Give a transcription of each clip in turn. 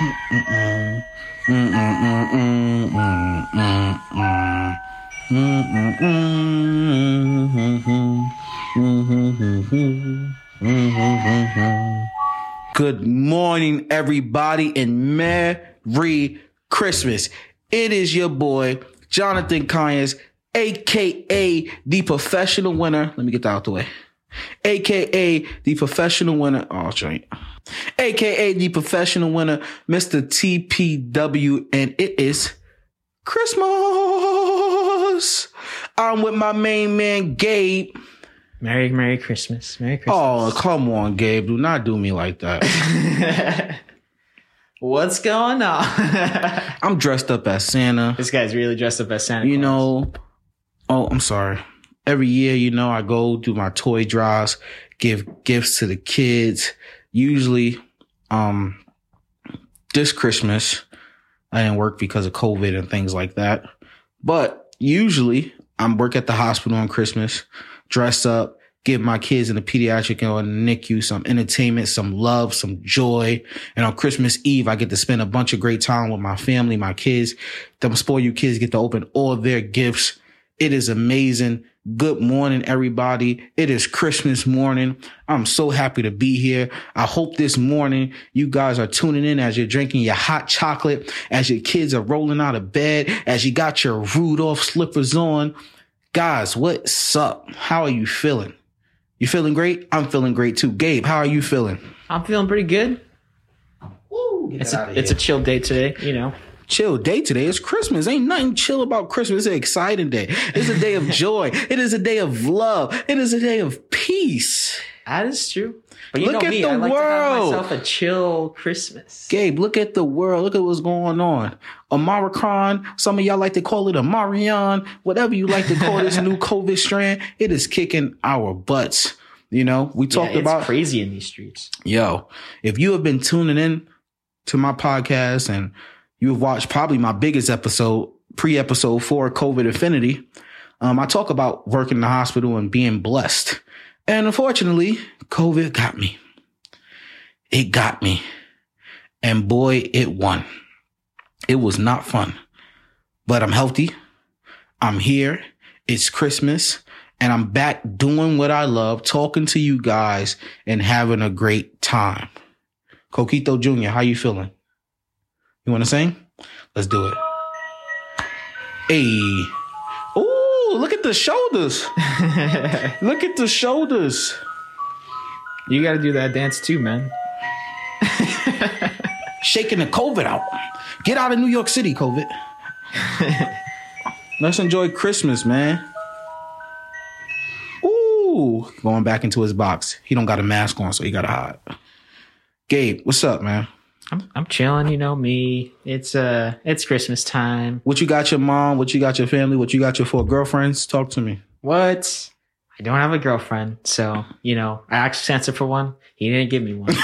Good morning, everybody, and Merry Christmas. It is your boy, Jonathan Conyers, aka the professional winner. Let me get that out the way. AKA the professional winner. Oh, joint. AKA the professional winner, Mr. TPW, and it is Christmas. I'm with my main man, Gabe. Merry, Merry Christmas. Merry Christmas. Oh, come on, Gabe. Do not do me like that. What's going on? I'm dressed up as Santa. this guy's really dressed up as Santa You Claus. know, oh, I'm sorry. Every year, you know, I go do my toy drives, give gifts to the kids. Usually, um, this Christmas, I didn't work because of COVID and things like that. But usually, I'm work at the hospital on Christmas, dress up, give my kids in the pediatric or NICU some entertainment, some love, some joy. And on Christmas Eve, I get to spend a bunch of great time with my family, my kids. Them spoil you kids get to open all their gifts. It is amazing. Good morning, everybody. It is Christmas morning. I'm so happy to be here. I hope this morning you guys are tuning in as you're drinking your hot chocolate, as your kids are rolling out of bed, as you got your Rudolph slippers on. Guys, what's up? How are you feeling? You feeling great? I'm feeling great too. Gabe, how are you feeling? I'm feeling pretty good. Woo, It's a, it's a chill day today, you know. Chill day today. It's Christmas. Ain't nothing chill about Christmas. It's an exciting day. It's a day of joy. It is a day of love. It is a day of peace. That is true. But you Look know at me, the I like world. to have myself a chill Christmas. Gabe, look at the world. Look at what's going on. Omicron, some of y'all like to call it a Marion, whatever you like to call this new COVID strand, it is kicking our butts. You know, we Yeah, talked it's about crazy in these streets. Yo, if you have been tuning in to my podcast and you've watched probably my biggest episode, pre episode four, COVID Affinity. um, I talk about working in the hospital and being blessed. And unfortunately, COVID got me. It got me. And boy, it won. It was not fun, but I'm healthy. I'm here. It's Christmas and I'm back doing what I love, talking to you guys and having a great time. Coquito Jr., how you feeling? You want to sing? Let's do it. Hey. Ooh, look at the shoulders. Look at the shoulders. you got to do that dance too, man. Shaking the COVID out. Get out of New York City, COVID. Let's enjoy Christmas, man. Ooh, going back into his box. He don't got a mask on, so he got to hide. Gabe, what's up, man? I'm, I'm chilling, you know me. It's uh it's Christmas time. What you got your mom? What you got your family? What you got your four girlfriends? Talk to me. What? I don't have a girlfriend, so you know I asked Santa for one. He didn't give me one.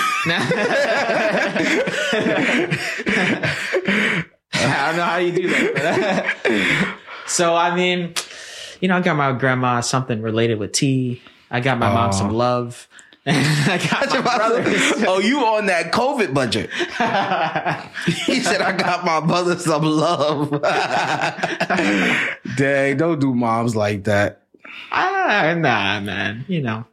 I don't know how you do that. so I mean, you know, I got my grandma something related with tea. I got my mom some love. I got my brothers. oh, you on that COVID budget? he said, "I got my brother some love." Dang, don't do moms like that. ah, nah, man. You know,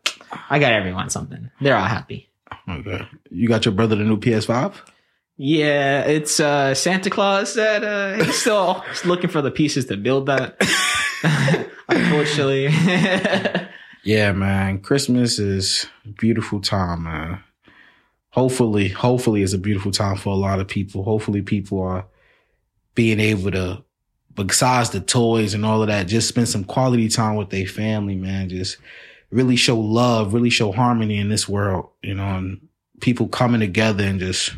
I got everyone something. They're all happy. Okay, you got your brother the new PS5. Yeah, it's uh, Santa Claus that uh, he's still looking for the pieces to build that. Unfortunately, Yeah, man. Christmas is beautiful time, man. Hopefully, hopefully it's a beautiful time for a lot of people. Hopefully people are being able to, besides the toys and all of that, just spend some quality time with their family, man. Just really show love, really show harmony in this world, you know, and people coming together and just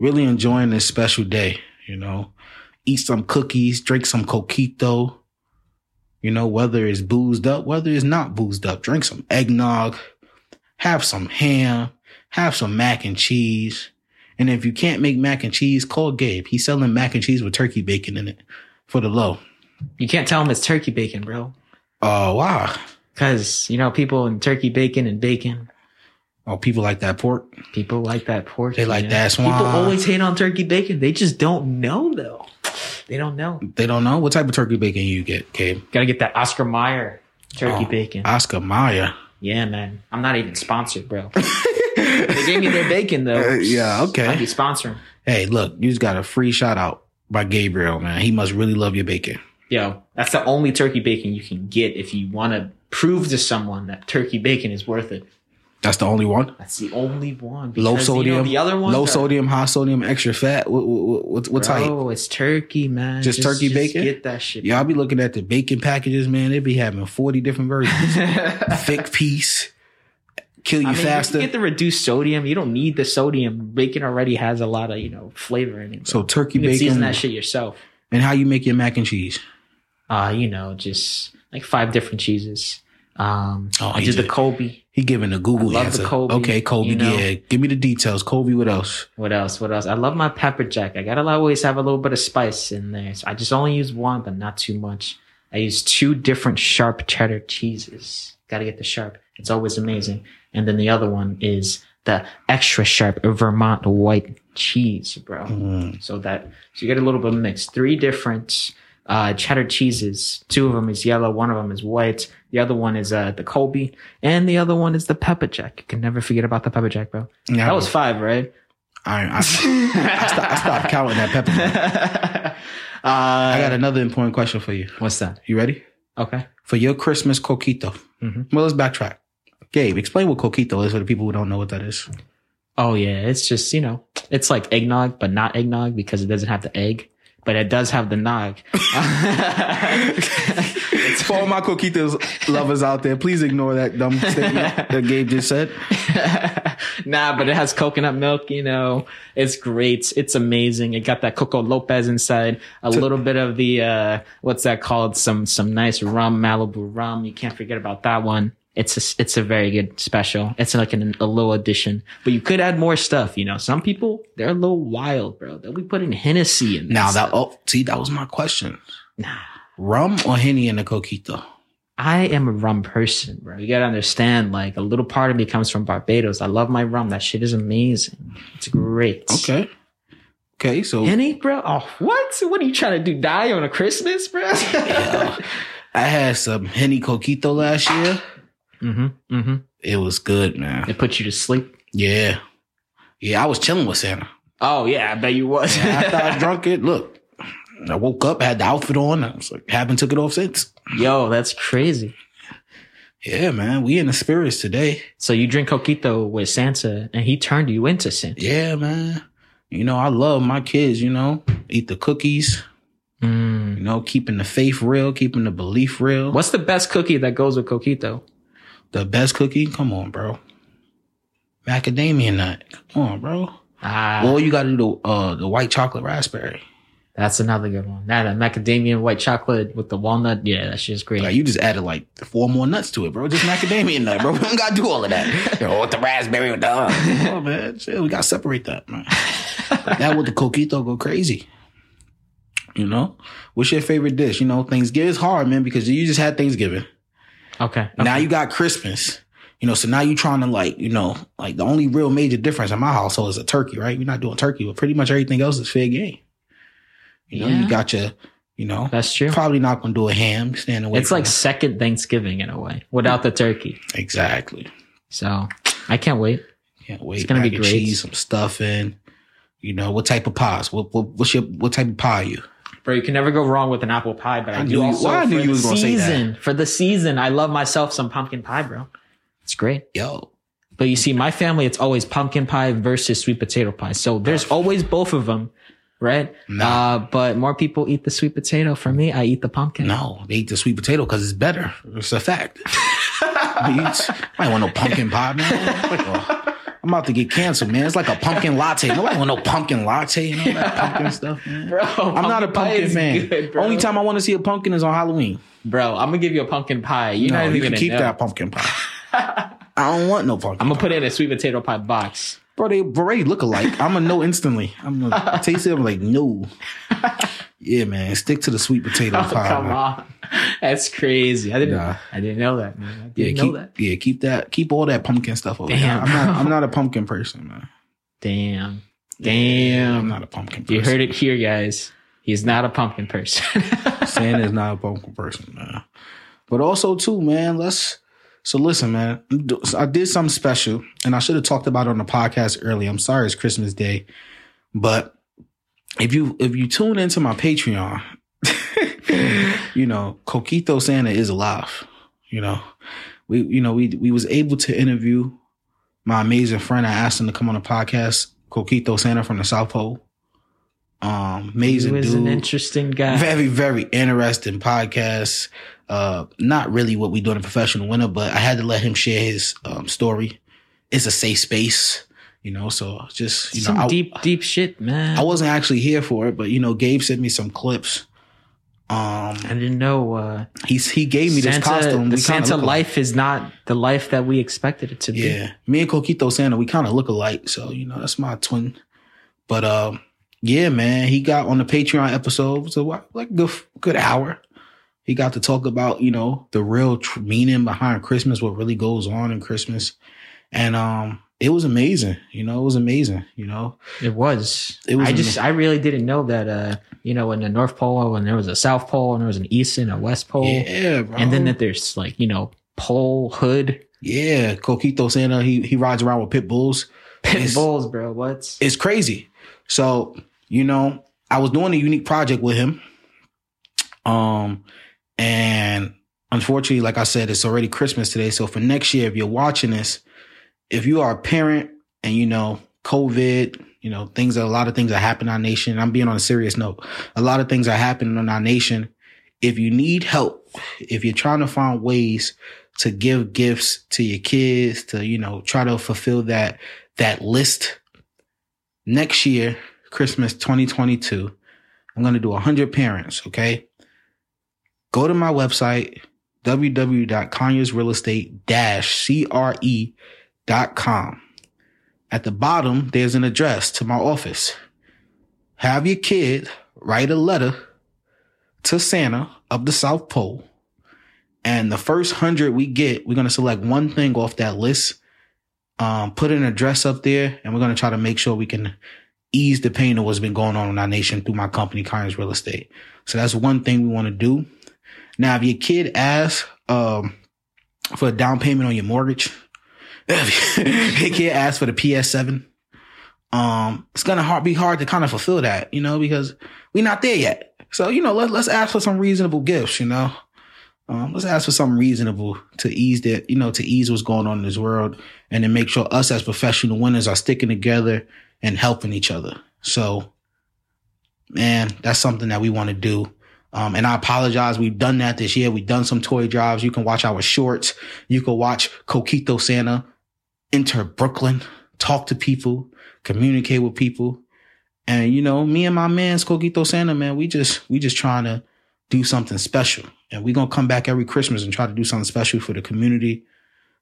really enjoying this special day, you know. Eat some cookies, drink some coquito, you know, whether it's boozed up, whether it's not boozed up, drink some eggnog, have some ham, have some mac and cheese. And if you can't make mac and cheese, call Gabe. He's selling mac and cheese with turkey bacon in it for the low. you can't tell him it's turkey bacon, bro. Oh, wow. Because, you know, people in turkey bacon and bacon. Oh, people like that pork. People like that pork. They like yeah. that swan. People always hate on turkey bacon. They just don't know though. They don't know. They don't know what type of turkey bacon you get, Gabe. Gotta get that Oscar Mayer turkey Oh, bacon. Oscar Mayer. yeah, man. I'm not even sponsored, bro. they gave me their bacon though. Uh, yeah, okay. I'd be sponsoring. Hey, look, you just got a free shout out by Gabriel, man. He must really love your bacon. Yo, that's the only turkey bacon you can get if you want to prove to someone that turkey bacon is worth it. That's the only one. That's the only one. Low because, you know, sodium. the other ones low are- sodium, high sodium, extra fat. What what what, what type? Bro, it's turkey, man. Just turkey bacon? Get that shit. Yeah, I'll be looking at the bacon packages, man. They be having forty different versions. Thick piece, kill you I mean, faster. you get the reduced sodium. You don't need the sodium. Bacon already has a lot of you know flavor in it. so turkey you can season that shit yourself. And how you make your mac and cheese? Uh, you know, just like five different cheeses. Um, Oh, I did the. Colby. He giving a Google I love the answer. Colby, okay, Colby. you know. Yeah, give me the details. Colby. What else? What else? What else? I love my pepper jack. I gotta always have a little bit of spice in there. So I just only use one, but not too much. I use two different sharp cheddar cheeses. Gotta get the sharp. It's always amazing. And then the other one is the extra sharp Vermont white cheese, bro. Mm. So that so you get a little bit of mix. Three different uh, cheddar cheeses. Two of them is yellow. One of them is white. The other one is uh, the Colby, and the other one is the pepper jack. You can never forget about the pepper jack, bro. Yeah, That was five, right? I, I, I, stopped, I stopped counting that pepper. uh, I got another important question for you. what's that? You ready? Okay. For your Christmas coquito. Mhm. Well, let's backtrack. Gabe, explain what coquito is for the people who don't know what that is. Oh yeah, it's just you know, it's like eggnog, but not eggnog because it doesn't have the egg, but it does have the nog. It's for all my coquitos lovers out there. Please ignore that dumb statement that Gabe just said. nah, but it has coconut milk, you know. It's great. It's amazing. It got that Coco Lopez inside, a little bit of the uh what's that called? Some some nice rum, Malibu rum. You can't forget about that one. It's a, it's a very good special. It's like an, a little addition, but you could add more stuff. You know, some people they're a little wild, bro. They'll be putting Hennessy in. Now that stuff. oh, see, that was my question. nah. Rum or henny in a coquito? I am a rum person, bro. You gotta understand, like, a little part of me comes from Barbados. I love my rum. That shit is amazing. It's great. Okay. Okay, so Henny, bro? Oh, what? What are you trying to do? Die on a Christmas, bro? yeah, I had some henny coquito last year. Mm-hmm. Mm-hmm. It was good, man. It put you to sleep. Yeah. Yeah, I was chilling with Santa. Oh, yeah, I bet you was. After I drunk it, look, I woke up, had the outfit on. I was like, haven't took it off since. Yo, that's crazy. Yeah, man, we in the spirits today. So you drink coquito with Santa and he turned you into Santa. Yeah, man. You know, I love my kids, you know, eat the cookies, Mm. you know, keeping the faith real, keeping the belief real. What's the best cookie that goes with coquito? The best cookie? Come on, bro. Macadamia nut. Come on, bro. Ah, Or you got to do the, uh, the white chocolate raspberry. that's another good one. That, that macadamia white chocolate with the walnut. Yeah, that shit's great. Like you just added like four more nuts to it, bro. Just macadamia nut, bro. We don't gotta do all of that. Know, with the raspberry with the oh man, shit, we gotta separate that, man. that with the coquito go crazy. You know, what's your favorite dish? You know, Thanksgiving is hard, man, because you just had Thanksgiving. Okay. Now you got Christmas. You know, so now you're trying to like, you know, like the only real major difference in my household is a turkey, right? We're not doing turkey, but pretty much everything else is fair game. You know, Yeah. you got your, you know, That's true. probably not gonna do a ham, stand away. It's like it. second Thanksgiving in a way without the turkey. exactly. So I can't wait. Can't wait. It's gonna be Mac and great. Cheese, some stuffing. You know what type of pies? What, what what's your what type of pie are you? Bro, you can never go wrong with an apple pie, but I, I do also well, I for the was gonna say that. season. For the season, I love myself some pumpkin pie, bro. It's great. Yo, But you see, my family, it's always pumpkin pie versus sweet potato pie. So there's always both of them, right? No. Uh, but more people eat the sweet potato. For me, I eat the pumpkin. no, they eat the sweet potato because it's better. It's a fact. I don't want no pumpkin pie, man. I'm about to get canceled, man. It's like a pumpkin latte. Nobody want no pumpkin latte and all that pumpkin stuff, man. Bro, I'm not a pumpkin pie man. good. Only time I want to see a pumpkin is on Halloween. Bro, I'm gonna give you a pumpkin pie. You're no, not even you can keep know. that pumpkin pie. I don't want no pumpkin. I'm gonna put it in a sweet potato pie box. Bro, they already look alike. I'm gonna know instantly. I'm gonna taste it. I'm like, no. Yeah, man. Stick to the sweet potato Oh, pie. come man. on. That's crazy. I didn't Nah. I didn't know that, man. I Yeah, didn't keep know that. yeah, keep that keep all that pumpkin stuff over. here. Damn, I'm not. I'm not a pumpkin person, man. Damn. Damn. I'm not a pumpkin person. You heard it here, guys. He's not a pumpkin person. Santa's not a pumpkin person, man. But also too, man, let's so listen, man. I did something special and I should have talked about it on the podcast earlier. I'm sorry it's Christmas Day. But if you if you tune into my Patreon, you know, Coquito Santa is alive. You know. We you know, we we was able to interview my amazing friend. I asked him to come on the podcast, Coquito Santa from the South Pole. Um, he amazing was dude an interesting guy. very very interesting podcast uh not really what we do in a professional winner but i had to let him share his um story it's a safe space you know so just you Some know I, deep, deep shit, man. I wasn't actually here for it but you know gabe sent me some clips. Um I didn't know uh, he's he gave me this costume. the We Santa life is not the life that we expected it to be. yeah. Me and coquito santa we kind of look alike so you know that's my twin. But um yeah man he got on the patreon episode so like a good good hour. He got to talk about you know the real tr- meaning behind christmas what really goes on in christmas and um it was amazing you know it was amazing you know It was. It was I just, ama- I really didn't know that. Uh, you know, in the North Pole, and there was a South Pole, and there was an East and a West Pole, yeah bro. and then that there's like, you know, pole hood, yeah coquito santa he he rides around with pit bulls pit It's- bulls, bro. What's it's crazy. So, you know, I was doing a unique project with him. Um, and unfortunately, like I said, it's already Christmas today. So for next year, if you're watching this, if you are a parent and you know, COVID, you know, things, a lot of things are happening in our nation. I'm being on a serious note. A lot of things are happening in our nation. If you need help, if you're trying to find ways to give gifts to your kids, to, you know, try to fulfill that, that list next year, Christmas 2022, I'm going to do 100 parents, okay? Go to my website, At the bottom, there's an address to my office. Have your kid write a letter to Santa of the South Pole. And the first hundred we get, we're going to select one thing off that list um, put an address up there, and we're going to try to make sure we can ease the pain of what's been going on in our nation through my company, Conyers Real Estate. So that's one thing we want to do. Now, if your kid asks um, for a down payment on your mortgage, your kid asks for the PS7, um, it's gonna hard, be hard to kind of fulfill that, you know, because we're not there yet. So you know, let, let's ask for some reasonable gifts, you know. Um, let's ask for something reasonable to ease that, you know, to ease what's going on in this world and to make sure us as professional winners are sticking together and helping each other. So, man, that's something that we want to do. Um, and I apologize. We've done that this year. We've done some toy drives. You can watch our shorts. You can watch Coquito Santa enter Brooklyn, talk to people, communicate with people. And, you know, me and my man's Coquito Santa, man, we just, we just trying to do something special. And we're to come back every Christmas and try to do something special for the community,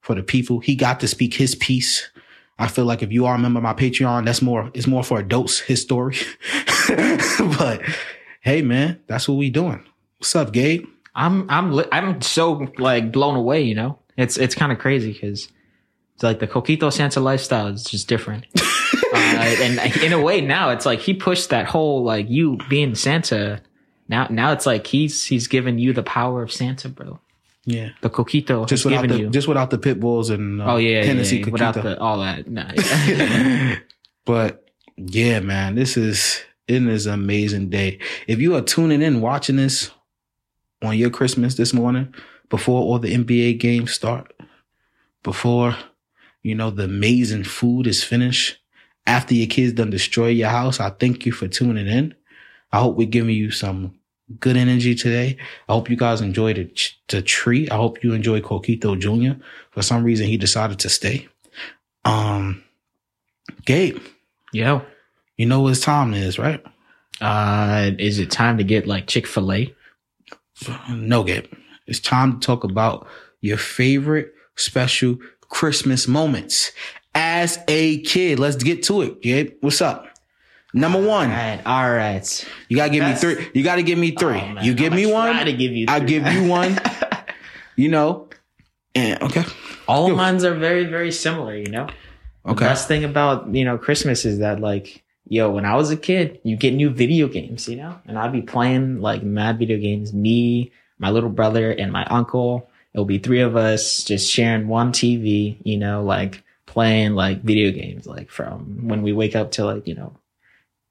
for the people. He got to speak his piece. I feel like if you are a member of my Patreon, that's more, it's more for adults, his story. but hey, man, that's what we doing. What's up, Gabe? I'm I'm I'm so like blown away. You know, it's it's kind of crazy because like the Coquito Santa lifestyle is just different. uh, and in a way, now it's like he pushed that whole like you being Santa. Now now it's like he's he's given you the power of Santa, bro. Yeah. The Coquito Just without the, you. just without the pit bulls and uh, oh yeah, yeah, Tennessee yeah, Coquito. without the all that. Nah, yeah. but yeah, man, this is it is an amazing day. If you are tuning in watching this on your Christmas this morning before all the NBA games start, before you know the amazing food is finished, after your kids done destroy your house, I thank you for tuning in. I hope we're giving you some good energy today. I hope you guys enjoyed the, the treat. I hope you enjoy Coquito Jr. For some reason, he decided to stay. Um, Gabe, Yo, you know what time is, right? uh, is it time to get like Chick Fil A? No, Gabe. It's time to talk about your favorite special Christmas moments as a kid. Let's get to it, Gabe. What's up? Number one. All right, all right. You gotta give Best- me three. You gotta give me oh, three. Oh, you give I'ma me one. To give you. I three. give you one. you know. And okay. All of mines are very, very similar. You know. Okay. The Okay. best thing about you know Christmas is that like, yo, when I was a kid, you get new video games, you know, and I'd be playing like mad video games. Me, my little brother, and my uncle. It'll be three of us just sharing one TV, you know, like playing like video games, like from when we wake up to like you know,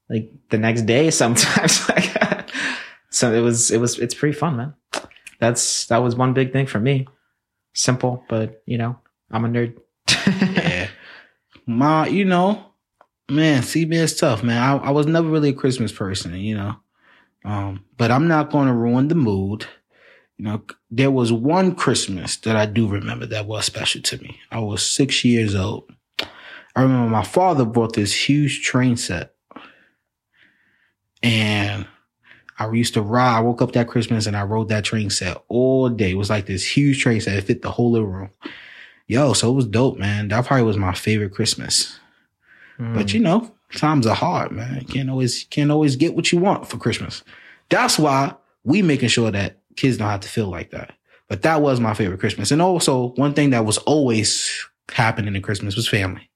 like the next day sometimes. so it was, it was, it's pretty fun, man. That's that was one big thing for me. Simple, but you know, I'm a nerd. yeah. My, you know, man, CBS tough, man. I, I was never really a Christmas person, you know. Um, but I'm not going to ruin the mood. You know, there was one Christmas that I do remember that was special to me. I was six years old. I remember my father bought this huge train set. And I used to ride. I woke up that Christmas and I rode that train set all day. It was like this huge train set. It fit the whole living room. Yo, so it was dope, man. That probably was my favorite Christmas. Hmm. But you know, times are hard, man. You can't always can't always get what you want for Christmas. That's why we making sure that kids don't have to feel like that. But that was my favorite Christmas. And also one thing that was always happening in Christmas was family.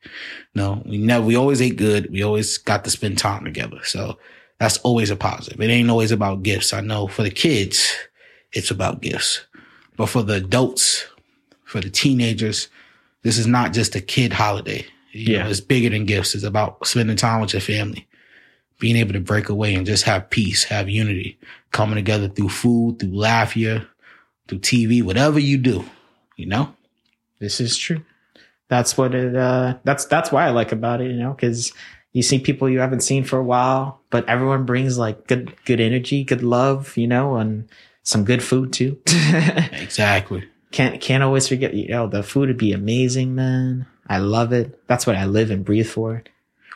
No, we never we always ate good. We always got to spend time together. So that's always a positive. It ain't always about gifts. I know for the kids, it's about gifts. But for the adults, for the teenagers, this is not just a kid holiday. You Yeah. know, it's bigger than gifts. It's about spending time with your family, being able to break away and just have peace, have unity, coming together through food, through laughter, through TV, whatever you do, you know? This is true. That's what it. Uh, that's that's why I like about it. You know, because you see people you haven't seen for a while, but everyone brings like good good energy, good love. You know, and some good food too. Exactly. can't can't always forget. You know, the food would be amazing, man. I love it. That's what I live and breathe for.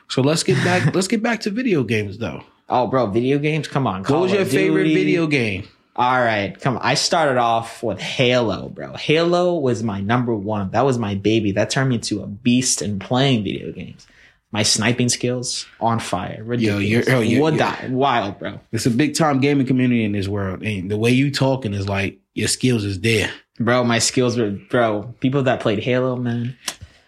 So let's get back, let's get back to video games though. Oh, bro, video games. Come on. What was your of favorite video game? All right, come on. I started off with Halo, bro. Halo was my number one. That was my baby. That turned me into a beast in playing video games. My sniping skills on fire. Ridiculous. you're- oh, you're- Would you're- die. Wild, bro. It's a big time gaming community in this world. And the way you talking is like your skills is there. Bro, my skills were, bro. People that played Halo, man.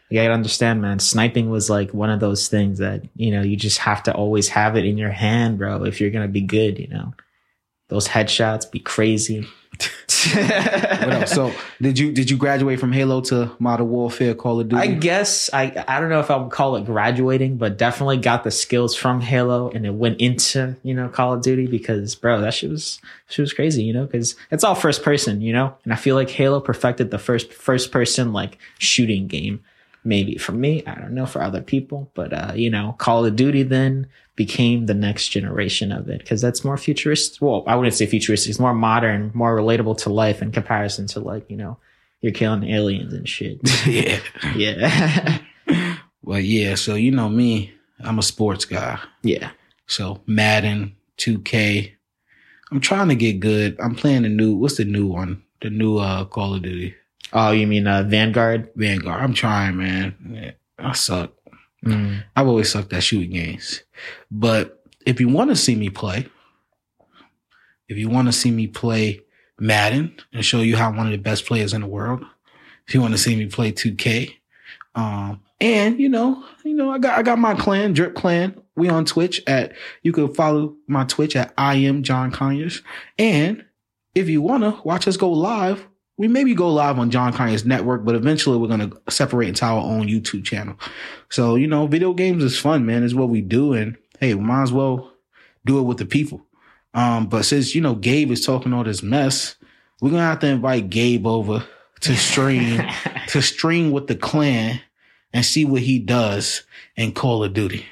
You gotta understand, man. Sniping was like one of those things that, you know, you just have to always have it in your hand, bro, if you're gonna be good, you know. Those headshots be crazy. So did you did you graduate from Halo to Modern Warfare, Call of Duty? I guess I I don't know if I would call it graduating, but definitely got the skills from Halo and it went into you know Call of Duty because bro that shit was she was crazy you know because it's all first person you know and I feel like Halo perfected the first first person like shooting game maybe for me I don't know for other people but uh you know Call of Duty then became the next generation of it because that's more futuristic well I wouldn't say futuristic it's more modern more relatable to life in comparison to like you know you're killing aliens and shit yeah. yeah. Well, yeah. So you know me, I'm a sports guy. yeah. So Madden, 2K. I'm trying to get good. I'm playing the new. What's the new one? The new uh Call of Duty Oh, you mean uh, Vanguard? Vanguard. I'm trying, man. I suck. Mm. I've always sucked at shooting games. But if you want to see me play, if you want to see me play Madden and show you how I'm one of the best players in the world, if you want to see me play 2K, um, and you know, you know, I got I got my clan, Drip Clan. We on Twitch at you can follow my Twitch at I am Jon Conyers. And if you wanna watch us go live, we maybe go live on Jon Conyers Network, but eventually we're gonna separate into our own YouTube channel. So, you know, video games is fun, man. It's what we do. And hey, we might as well do it with the people. Um, but since, you know, Gabe is talking all this mess, we're going to have to invite Gabe over to stream, to stream with the clan and see what he does in Call of Duty.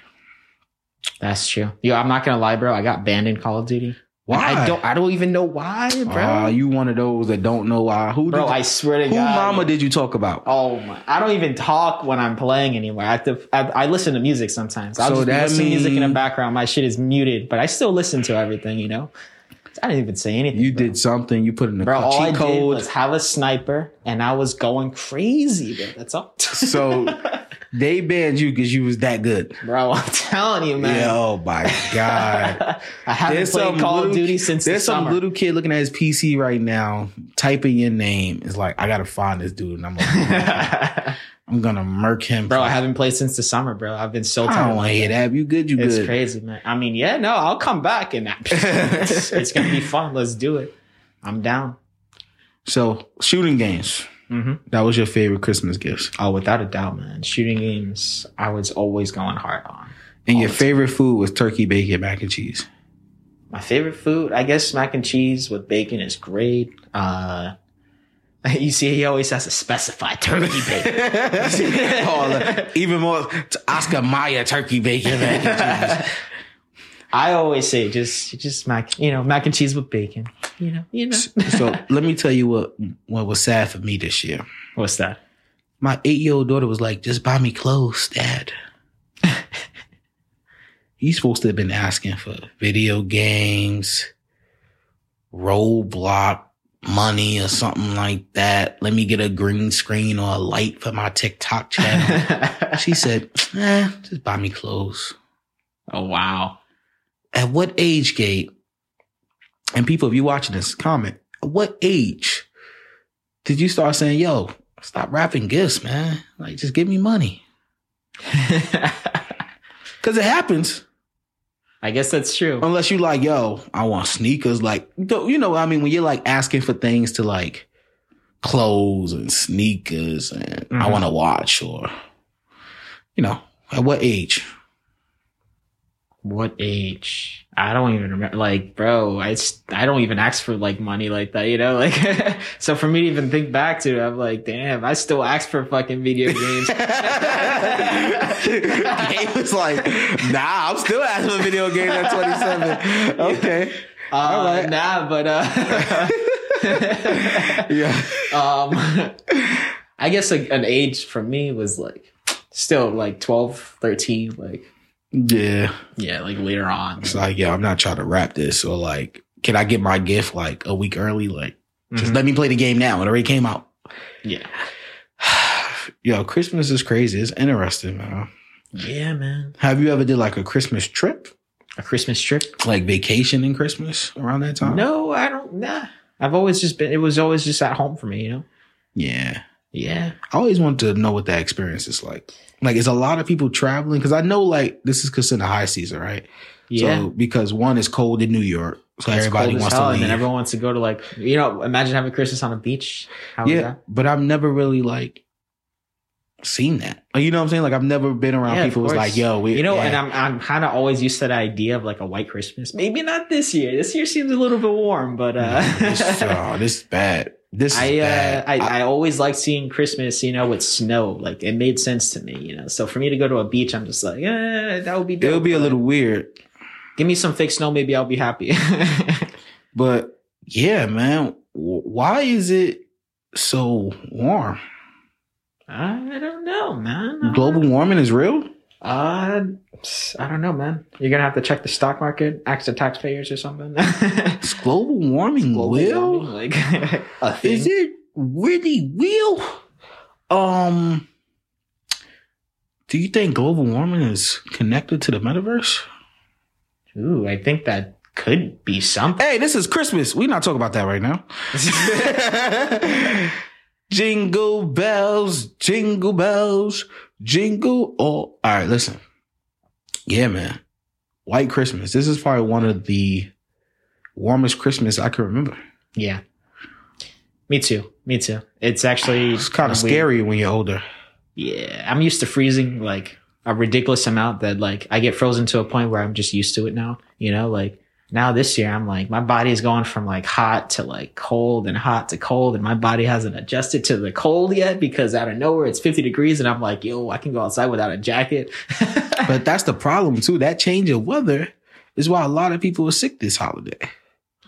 That's true. Yo, I'm not gonna lie, bro. I got banned in Call of Duty. Why? I don't. I don't even know why, bro. Ah, you one of those that don't know why. Who bro, did, I swear to who God. mama did you talk about? Oh my! I don't even talk when I'm playing anymore. I have to. I, I listen to music sometimes. I'll So just that listening to music in the background. My shit is muted, but I still listen to everything. You know. I didn't even say anything. You bro. did something. You put in the Bro, all I cheat did was have a sniper, and I was going crazy. Bro. That's all. So they banned you because you was that good. Bro, I'm telling you, man. Yeah, oh my god. I haven't played Call of Duty since there's the some summer. little kid looking at his PC right now, typing your name. It's like I gotta find this dude, and I'm like, I'm gonna murk him. bro, I haven't played since the summer, bro. I've been so I tired. don't want to hear that. You good? You It's good? It's crazy, man. I mean, yeah, no, I'll come back and it's, it's gonna be fun. Let's do it. I'm down. So shooting games. Hmm That was your favorite Christmas gifts, Oh, without a doubt, man. Shooting games, I was always going hard on. and your the time. favorite food was turkey, bacon, mac and cheese. My favorite food, I guess, mac and cheese with bacon is great. Uh, you see, he always has to specify turkey bacon. oh, even more Oscar Mayer turkey, bacon, mac and cheese. I always say just, just mac, you know, mac and cheese with bacon. You know, you know. So let me tell you what what was sad for me this year. What's that? My eight year old daughter was like, "Just buy me clothes, Dad." He's supposed to have been asking for video games, Roblox money or something like that. Let me get a green screen or a light for my TikTok channel. she said, eh, just buy me clothes. oh wow. At what age, Gabe? And people, if you're watching this, comment. At what age did you start saying, yo, stop wrapping gifts, man? Like, just give me money. Cause it happens. I guess that's true. Unless you like, yo, I want sneakers. Like, you know, I mean, when you're like asking for things to like clothes and sneakers and I Mhm. want to watch or, you know, at what age? What age? I don't even remember. Like, bro, I, I don't even ask for like money like that, you know? Like, so for me to even think back to it, I'm like, damn, I still ask for fucking video games. Gabe was like, nah, I'm still asking for video games at 27. Okay. Uh, All right. Nah, but, uh, Yeah. um, I guess like an age for me was like still like 12, 13, like, Yeah. yeah, like later on. It's like, yo, I'm not trying to wrap this. Or like, can I get my gift like a week early? Like, just Mhm. let me play the game now. It already came out. Yeah. Yo, Christmas is crazy. It's interesting, man. Yeah, man. Have you ever did like a Christmas trip? A Christmas trip? Like vacation in Christmas around that time? No, I don't. Nah. I've always just been, it was always just at home for me, you know? Yeah. Yeah. I always wanted to know what that experience is like. Like, is a lot of people traveling? Because I know, like, this is considered high season, right? Yeah. So, because one is cold in New York, so It's everybody wants hell, to and leave. then everyone wants to go to like, you know, imagine having Christmas on a beach. How yeah, that? but I've never really like seen that. You know what I'm saying? Like, I've never been around Yeah, people who's like, "Yo, we," You know, yeah. and I'm I'm kind of always used to the idea of like a white Christmas. Maybe not this year. This year seems a little bit warm, but this, uh, oh, this is bad. This is I, uh. I I always like seeing Christmas, you know, with snow. Like it made sense to me, you know. So for me to go to a beach, I'm just like, eh, that would be. it Dope. would be a little weird, Give me some fake snow, maybe I'll be happy. but yeah, man. Why is it so warm? I don't know, man. Global warming is real. Uh, I don't know, man. You're gonna have to check the stock market, ask the taxpayers or something. Global warming Global real? warming, like a thing. Is it really real? Um, do you think global warming is connected to the metaverse? Ooh, I think that could be something. Hey, this is Christmas. We're not talking about that right now. jingle bells, jingle bells, jingle all. All right, listen. Yeah, man. White Christmas. This is probably one of the warmest Christmas I can remember. yeah. Me too. Me too. It's actually It's kind of weird. scary when you're older. Yeah, I'm used to freezing like a ridiculous amount that like I get frozen to a point where I'm just used to it now. You know, like now this year I'm like my body is going from like hot to like cold and hot to cold, and my body hasn't adjusted to the cold yet because out of nowhere it's 50 degrees, and I'm like, yo, I can go outside without a jacket. But that's the problem too. That change of weather is why a lot of people are sick this holiday.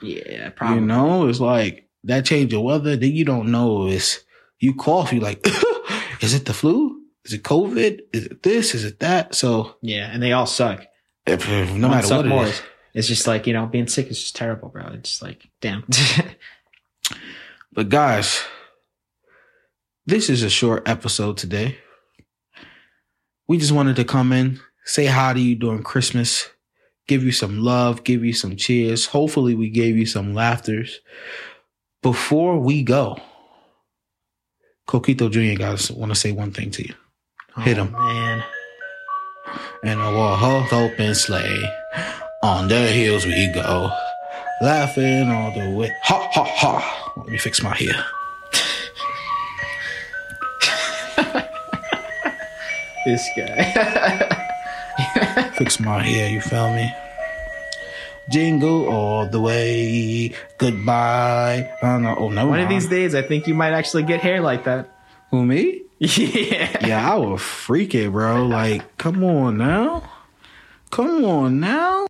yeah, probably. You know, it's like that change of weather. Then you don't know is you cough. You like, is it the flu? Is it COVID? Is it this? Is it that? So Yeah, and they all suck. if, if- no One matter what it more. is, It's just like you know, being sick is just terrible, bro. It's just like, damn. but guys, this is a short episode today. we just wanted to come in, say hi to you during Christmas, give you some love, give you some cheers. Hopefully, we gave you some laughters. Before we go, Coquito Jr. guys want to say one thing to you. Hit oh, him. Oh, man. And a walk open sleigh. On the hills we go. Laughing all the way. Ha ha ha. Let me fix my hair. This guy. Fix my hair, you feel me? Jingle all the way. Goodbye. Oh, no. oh One of these days, I think you might actually get hair like that. Who, me? Yeah. Yeah, I will freak it, bro. Like, come on now. Come on now.